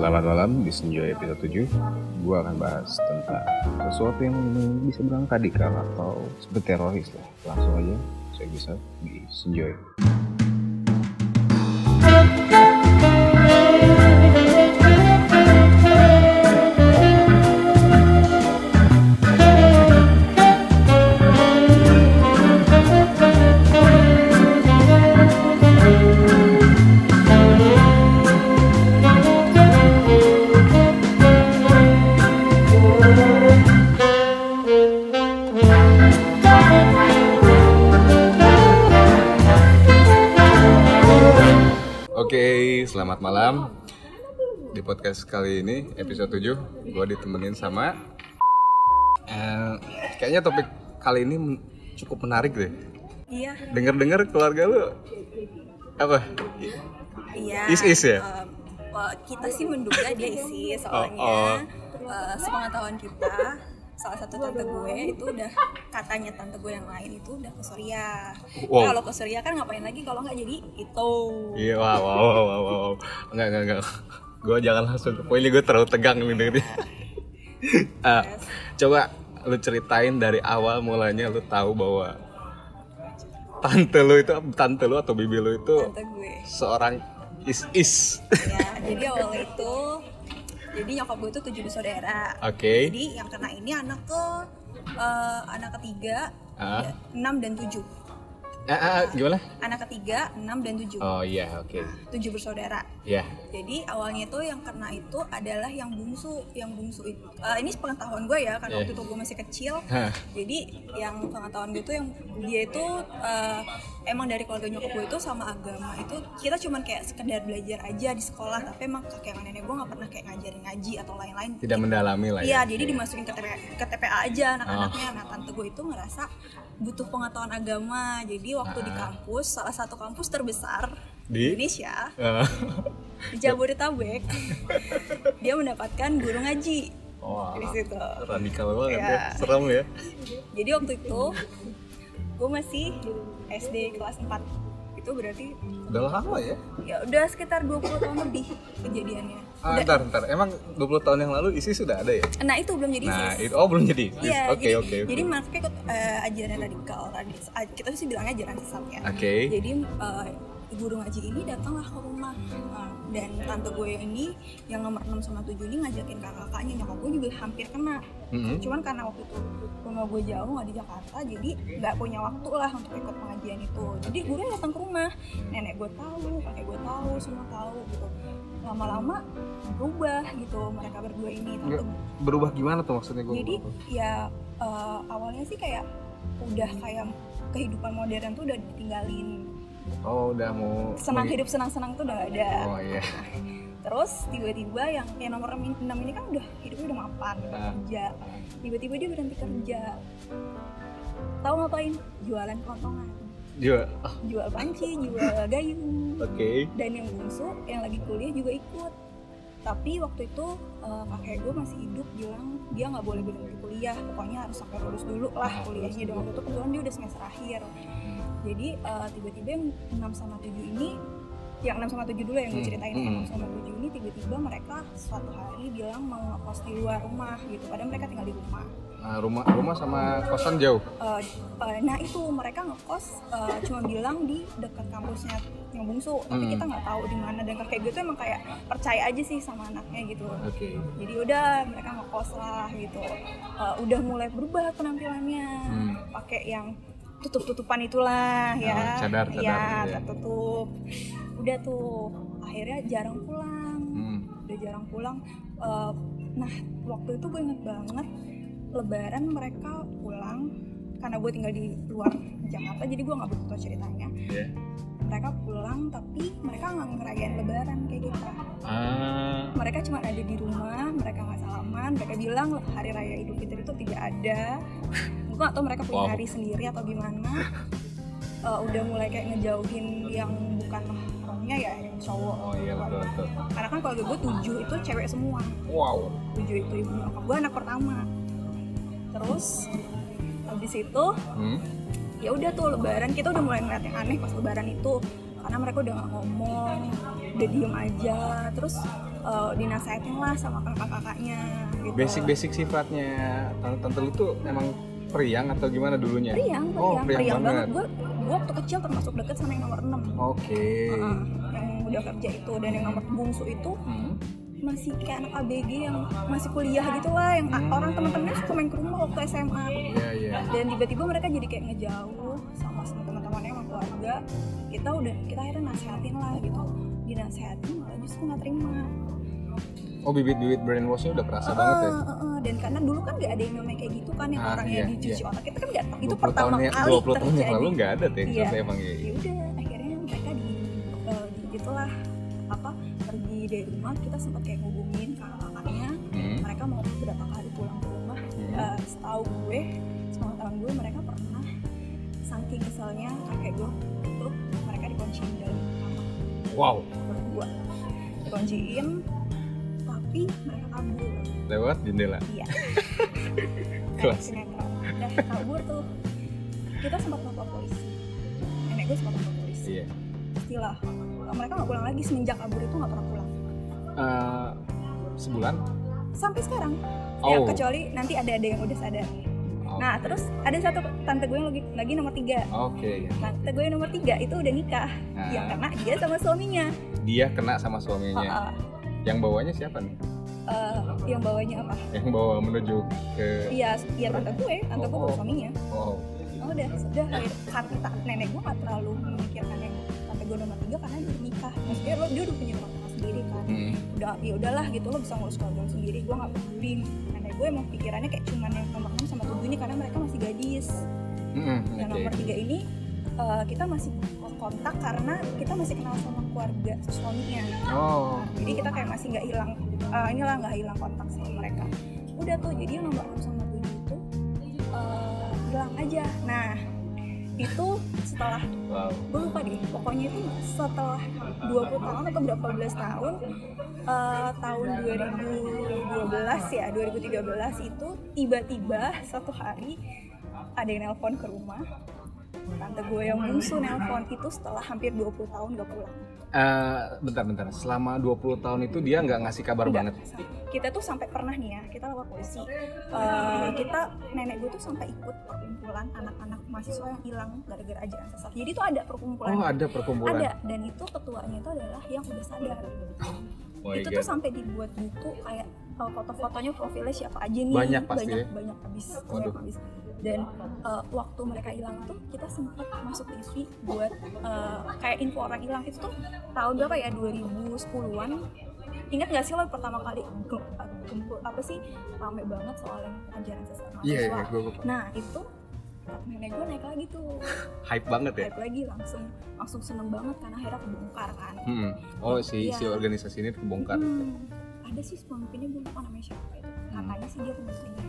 Selamat malam di Senjoy episode 7 Gue akan bahas tentang sesuatu yang bisa bilang radikal atau seperti teroris lah. Langsung aja saya bisa di Senjoy podcast kali ini, episode 7 Gue ditemenin sama eh, Kayaknya topik kali ini cukup menarik deh Iya, Dengar-dengar keluarga lu Apa? iya. Is-is ya? Em, wah, kita sih menduga dia ISIS soalnya. Oh, oh. eh, sepengetahuan kita, salah satu tante gue itu udah katanya tante gue yang lain itu udah ke Suriah. Wow. Nah, kalau ke Suriah kan ngapain lagi kalau nggak jadi itu. Iya, wow, wow, wow, wow, wow. Enggak, enggak, enggak Gue jangan langsung ke poin, gue terlalu tegang nih dengerin Ah, Coba lu ceritain dari awal mulanya lu tahu bahwa Tante lu itu, tante lu atau bibi lu itu Tante gue. seorang is-is Ya, jadi awalnya itu jadi nyokap gue itu tujuh bersaudara. Oke Jadi yang kena ini anak ke eh, anak ketiga, ya, enam dan tujuh. Ah, ah, gimana? Anak ketiga, enam dan tujuh. Oh iya, oke. Tujuh bersaudara. Ya. Jadi awalnya itu yang kena itu adalah yang bungsu, yang bungsu itu. eh, ini pengetahuan gue ya, karena Iya. waktu itu gue masih kecil. Hah. Jadi yang pengetahuan gue itu yang dia itu eh, emang dari keluarga nyokap gue itu sama agama itu kita cuman kayak sekedar belajar aja di sekolah, tapi emang kakek sama nenek gue nggak pernah kayak ngajarin ngaji atau lain-lain. Tidak mendalami lah Iya, ya. jadi dimasukin ke TPA, ke TPA aja anak-anaknya. Oh. Nah, tante gue itu ngerasa butuh pengetahuan agama. Jadi waktu di Ah. kampus, salah satu kampus terbesar Di? Indonesia, Ah. di Jabodetabek dia mendapatkan guru ngaji Wah, di situ radikal banget Iya. ya. Serem ya. jadi waktu itu gue masih SD kelas 4 itu berarti Udah lama ya? ya udah sekitar 20 tahun lebih kejadiannya Ah, Udah- ntar, ntar. Emang 20 tahun yang lalu isi sudah ada ya? nah itu belum jadi Nah, itu oh belum jadi. ISIS. Iya, Oke, jadi, oke, jadi mereka ikut eh, ajaran radikal, radis, a- kita sih bilangnya ajaran sesat ya. Oke. Jadi eh, guru ngaji ini datanglah ke rumah Nah, dan tante gue ini yang nomor 6 sama 7 ini ngajakin kakak-kakaknya nyokap gue juga hampir kena. Mhm. Cuman karena waktu itu rumah gue jauh nggak di Jakarta, jadi nggak punya waktu lah untuk ikut pengajian itu. Jadi gurunya datang ke rumah, nenek gue tahu, kakek gue tahu, semua tahu gitu. Lama-lama berubah gitu mereka berdua ini. Nggak, berubah gimana tuh maksudnya gue? jadi ya eh, awalnya sih kayak udah kayak kehidupan modern tuh udah ditinggalin Oh, udah mau senang hidup senang-senang tuh udah gak ada Oh iya. terus tiba-tiba yang yang nomor 6 ini kan udah hidupnya udah mapan udah Ah. kerja. Tiba-tiba dia berhenti kerja. Tahu ngapain jualan kelontongan Juga. Ah, jual panci jual gayung. Oke. dan yang bungsu yang lagi kuliah juga ikut. Tapi waktu itu eh, kakek gue masih hidup bilang dia nggak boleh berhenti kuliah. Pokoknya harus sampai lulus dulu lah Ah, kuliahnya. Dan waktu itu kebetulan dia udah semester akhir. Jadi eh, tiba-tiba yang 6 sama 7 ini yang 6 sama 7 dulu yang gue Hmm, ceritain hmm. yang 6 sama 7 ini tiba-tiba mereka suatu hari bilang mau ngekos di luar rumah gitu padahal mereka tinggal di rumah Nah, rumah rumah sama kosan jauh. Eh, nah itu mereka ngekos eh, cuma bilang di dekat kampusnya yang bungsu tapi Hmm. kita nggak tahu di mana dan kakek gue tuh emang kayak percaya aja sih sama anaknya gitu Oke. jadi udah mereka ngekos lah gitu Eh, udah mulai berubah penampilannya Hmm. pakai yang tutup-tutupan itulah Oh, ya cadar, cadar ya ya. tertutup udah tuh akhirnya jarang pulang Hmm. udah jarang pulang Eh, nah waktu itu gue inget banget lebaran mereka pulang karena gue tinggal di luar Jakarta jadi gue nggak begitu ceritanya Iya. mereka pulang tapi mereka nggak ngerayain lebaran kayak gitu Ah. mereka cuma ada di rumah mereka nggak salaman mereka bilang hari raya idul fitri itu tidak ada nggak tahu mereka punya Wow. hari sendiri atau gimana Eh, udah mulai kayak ngejauhin yang bukan mahramnya ya yang cowok Oh iya betul betul. karena kan keluarga gue tujuh itu cewek semua Wow. tujuh itu ibu nyokap gue anak pertama terus habis itu Hmm. ya udah tuh lebaran kita udah mulai ngeliat yang aneh pas lebaran itu karena mereka udah nggak ngomong udah diem aja terus eh, dinasehatin lah sama kakak-kakaknya gitu Basic-basic sifatnya tante-tante lu tuh emang periang atau gimana dulunya? periang Oh, periang, periang periang banget banget. gue gue waktu kecil termasuk deket sama yang nomor 6 Oke. Heeh, yang udah kerja itu dan yang nomor bungsu itu Hmm. masih kayak anak ABG yang masih kuliah gitu lah yang Hmm. orang teman-temannya suka main ke rumah waktu SMA Iya, iya. dan tiba-tiba mereka jadi kayak ngejauh sama sama teman-temannya sama keluarga kita udah kita akhirnya nasehatin lah gitu dinasehatin malah justru nggak terima Oh, bibit-bibit brainwashnya udah kerasa banget ya? Eh, eh, dan karena dulu kan nggak ada yang namanya kayak gitu kan yang Ah, orangnya iya, dicuci iya. otak kita kan nggak itu 20 pertama tahun ya- kali 20 tahun yang lalu nggak ada tuh Iya. emang ya. ya udah akhirnya mereka di, eh, di gitulah apa pergi dari rumah kita sempat kayak ngubungin kakak-kakaknya Hmm. mereka mau berapa kali pulang ke rumah Hmm. Eh, setahu gue semua tahun gue mereka pernah saking keselnya kakek gue itu mereka dikunciin dalam kamar Wow, berdua dikunciin lewat jendela. iya Kelas. Sinetron udah kabur tuh kita sempat lapor polisi nenek gue sempat lapor polisi Iya. pastilah mereka nggak pulang lagi semenjak kabur itu nggak pernah pulang Eh, sebulan? sampai sekarang Oh. ya kecuali nanti ada ada yang udah sadar Oh, nah terus ada satu tante gue yang lagi, lagi nomor tiga Oke. tante gue yang nomor tiga itu udah nikah Nah. ya karena dia sama suaminya Dia kena sama suaminya. Uh, Yang bawanya siapa nih? uh, yang bawanya apa? Yang bawa menuju ke iya iya tante gue. Tante gue Oh. bawa suaminya. Oh, oh udah sudah. Kita nenek gue nggak terlalu memikirkan yang tante gue nomor tiga karena dia nikah. Maksudnya lo dia udah punya rumah tangga sendiri kan. Hmm. udah ya udahlah gitu lo bisa ngurus keluarga sendiri. Gue nggak peduli. Nenek gue emang pikirannya kayak cuman yang nomor 6 sama 7 ini karena mereka masih gadis. Mm-mm, yang oke. nomor tiga ini eh, kita masih kontak karena kita masih kenal sama keluarga suaminya. Oh, jadi kita kayak masih nggak hilang eh, inilah nggak hilang kontak sama mereka. Udah tuh jadi yang nomor 6 sama 7 itu eh, hilang aja. Nah itu setelah wow. gue lupa deh pokoknya itu setelah 20 tahun atau berapa belas tahun eh, tahun 2012 ya 2013 itu tiba-tiba satu hari ada yang nelpon ke rumah tante gue yang bungsu nelpon itu setelah hampir 20 tahun gak pulang Eh, bentar, bentar. Selama 20 tahun itu dia nggak ngasih kabar Enggak. banget. kita tuh sampai pernah nih ya kita lapor polisi Eh, kita nenek gue tuh sampai ikut perkumpulan anak-anak mahasiswa yang hilang gara-gara ajaran sesat jadi tuh ada perkumpulan Oh, ada perkumpulan. ada dan itu ketuanya itu adalah yang udah sadar Oh itu God. tuh sampai dibuat buku kayak uh, foto-fotonya profilnya siapa aja nih Banyak pasti banyak, ya? banyak habis Waduh. banyak habis dan uh, waktu mereka hilang tuh kita sempat masuk TV buat uh, kayak info orang hilang itu tuh tahun berapa ya 2010-an ingat gak sih lo pertama kali gempur apa sih rame banget soal yang ajaran Iya, mahasiswa iya, gue nah itu nenek gue naik lagi tuh hype banget ya. naik lagi langsung langsung seneng banget karena akhirnya kebongkar kan Hmm. Oh, si si Iya. organisasi ini kebongkar. Hmm, ada sih pemimpinnya gue lupa namanya siapa itu katanya sih dia pemimpinnya.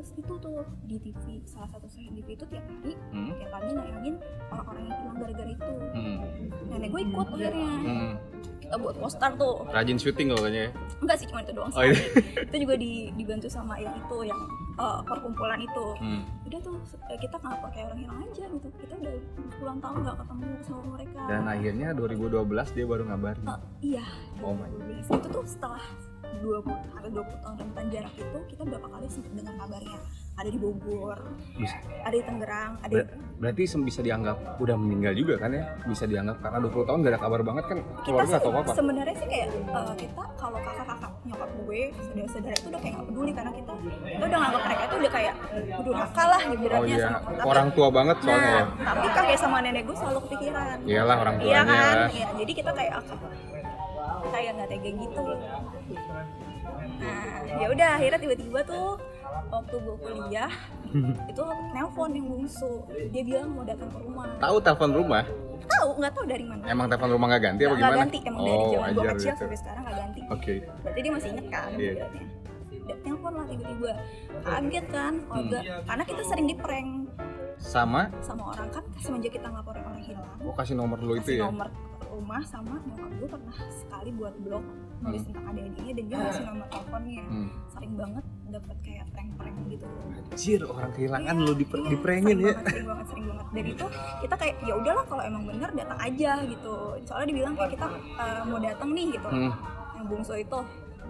Terus itu tuh di TV salah satu stasiun TV itu tiap hari Hmm. tiap hari nayangin orang-orang yang hilang gara-gara itu Hmm. nenek gue ikut akhirnya Hmm. kita buat poster tuh Rajin syuting loh kayaknya. ya. enggak sih cuma itu doang Oh, iya. itu juga di, dibantu sama yang itu yang eh, perkumpulan itu Hmm. udah tuh eh, kita ngapor kayak orang hilang aja gitu kita udah puluhan tahun nggak ketemu sama mereka Dan akhirnya 2012 dia baru ngabarin. Eh, iya Oh my 2012. itu tuh setelah 20 hampir 20 tahun rentan jarak itu kita berapa kali sempat dengar kabarnya ada di Bogor Bisa. ada di Tangerang ada Ber- berarti bisa dianggap udah meninggal juga kan ya? Bisa dianggap karena 20 tahun gak ada kabar banget kan keluarga atau apa? sebenarnya sih kayak eh, kita kalau kakak-kakak nyokap gue saudara-saudara itu udah kayak nggak peduli karena kita kita udah nganggap mereka itu udah kayak udah nakal lah Oh ibaratnya iya, sama tapi, orang tua banget soalnya nah ya. tapi kakek sama nenek gue selalu kepikiran Iyalah orang iya tuanya kan lah. iya jadi kita kayak kayak nggak tega gitu. Nah ya udah akhirnya tiba-tiba tuh waktu gue kuliah itu nelpon yang bungsu. Dia bilang mau datang ke rumah. Tahu telepon rumah? tahu nggak tahu dari mana. Emang telepon rumah gak ganti apa nggak nggak gimana? ganti emang dari oh, zaman gue kecil gitu. sampai sekarang nggak ganti. Oke. berarti dia masih inget kan modelnya Dia telepon lah tiba-tiba. Kaget kan? Keluarga karena kita sering di prank. Sama, sama orang kan semenjak kita ngelaporin orang hilang. Oh kasih nomor lu itu ya? nomor rumah sama nyokap gue pernah sekali buat blog nulis Hmm. tentang adik-adiknya dan dia ngasih nomor teleponnya Hmm. sering banget dapat kayak prank-prank gitu Anjir, orang kehilangan Iya, lu di iya, diprengin sering ya. banget, sering banget sering banget dan itu kita kayak ya udahlah kalau emang bener datang aja gitu soalnya dibilang kayak kita uh, mau datang nih gitu Hmm. yang bungsu itu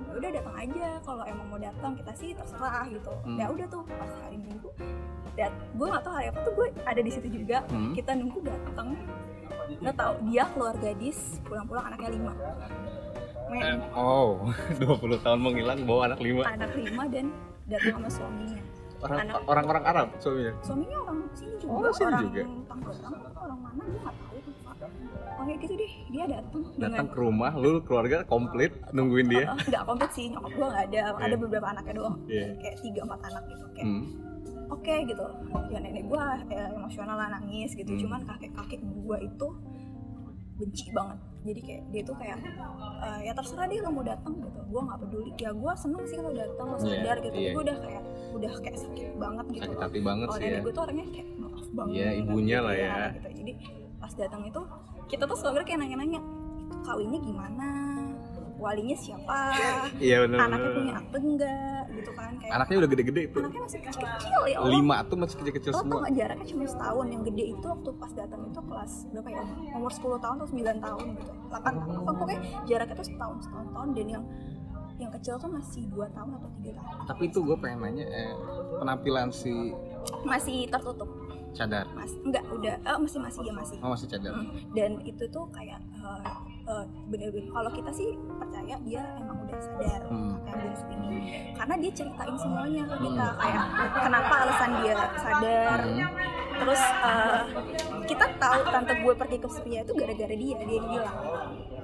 "Ya udah datang aja kalau emang mau datang kita sih terserah gitu Hmm. ya udah tuh pas hari minggu dan gue nggak tahu hari apa tuh gue ada di situ juga Hmm. kita nunggu datang nggak tahu dia keluar gadis pulang-pulang anaknya lima Men, Oh, 20 tahun menghilang bawa anak lima. anak lima dan datang sama suaminya Orang anak- orang-orang Arab suaminya. suaminya orang sini juga Oh, sini orang juga. Tangerang orang mana gue nggak tahu lupa pokoknya gitu deh dia datang Datang ke rumah, lu keluarga komplit nungguin dia. Eh, nggak komplit sih nyokap gue nggak ada ada Iya. beberapa anaknya doang Iya. kayak tiga empat anak gitu kayak Hmm. Oke gitu ya nenek gue ya, emosional lah nangis gitu Hmm. cuman kakek kakek gue itu benci banget jadi kayak dia tuh kayak "Eh, ya terserah lo mau datang gitu gue nggak peduli ya gue seneng sih lo datang lo Iya, sadar gitu iya. gue udah kayak udah kayak sakit banget gitu Sakit hati banget kalau sih nenek ya. gue tuh orangnya kayak maaf banget Iya, ibunya lah ya. gitu. jadi pas datang itu kita tuh sebenarnya kayak nanya-nanya kawinnya gimana walinya siapa Iya benar. anaknya punya akte enggak gitu kan kayak Anaknya udah gede-gede itu. anaknya masih kecil-kecil ya Allah Lima tuh masih kecil-kecil tau semua. gak jaraknya cuma setahun Yang gede itu waktu pas datang itu kelas Berapa ya Umur 10 tahun atau 9 tahun gitu 8 tahun apa Pokoknya jaraknya tuh setahun Setahun tahun Dan yang yang kecil tuh masih 2 tahun atau 3 tahun Tapi itu gue pengen nanya eh, penampilan si Masih tertutup cadar. Mas, Enggak udah eh, Masih masih ya masih Oh masih cadar. Hmm. Dan itu tuh kayak eh, eh, Bener-bener Kalau kita sih percaya Dia emang udah sadar Hmm. Kakak yang bungsu ini Karena dia ceritain semuanya ke kita Hmm. Kayak kenapa alasan dia sadar Hmm. Terus eh, kita tahu tante gue pergi ke Surya itu gara-gara dia, dia yang bilang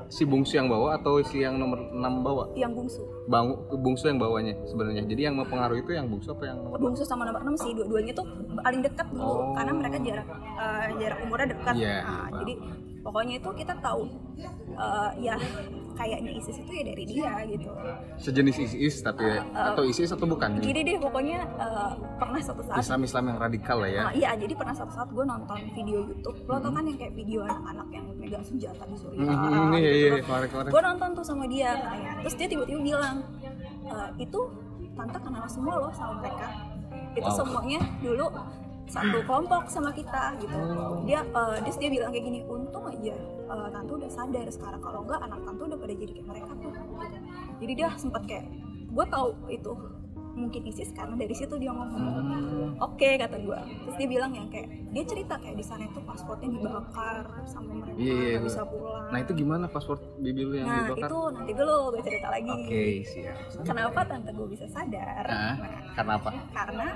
Si bungsu yang bawa atau si yang nomor 6 bawa? yang bungsu. Bang, bungsu yang bawanya sebenarnya. Jadi yang mempengaruhi itu yang bungsu apa yang nomor Bungsu sama nomor 6 sih dua-duanya tuh paling dekat dulu Oh. karena mereka jarak eh, jarak umurnya dekat. Iya, Nah, jadi pokoknya itu kita tahu eh, ya kayaknya ISIS itu ya dari dia gitu. sejenis ISIS tapi atau ISIS atau bukan? Gini deh pokoknya eh, pernah satu saat Islam-Islam yang radikal lah ya. Nah, iya, jadi pernah satu saat gue nonton video YouTube. Lo tau kan yang kayak video anak-anak yang megang senjata di Suriah. Hmm, iya gitu iya kan. kemarin-kemarin. gue nonton tuh sama dia katanya terus dia tiba-tiba bilang "E, itu tante kenal semua loh sama mereka itu Wow. semuanya dulu satu kelompok sama kita gitu. Oh. dia eh, terus dia bilang kayak gini untung aja eh, tante udah sadar sekarang. Kalau enggak anak tante udah pada jadi kayak mereka. Tuh jadi dia sempat kayak gue tahu itu mungkin ISIS karena dari situ dia ngomong Hmm. oke kata gue terus dia bilang yang kayak dia cerita kayak di sana itu pasportnya dibakar sampai mereka Iya, iya, iya. bisa pulang Nah itu gimana paspor bibi lu yang Nah dibakar? itu nanti dulu gue cerita lagi. Oke siap. Kenapa tante gue bisa sadar? Nah, Nah, karena apa? karena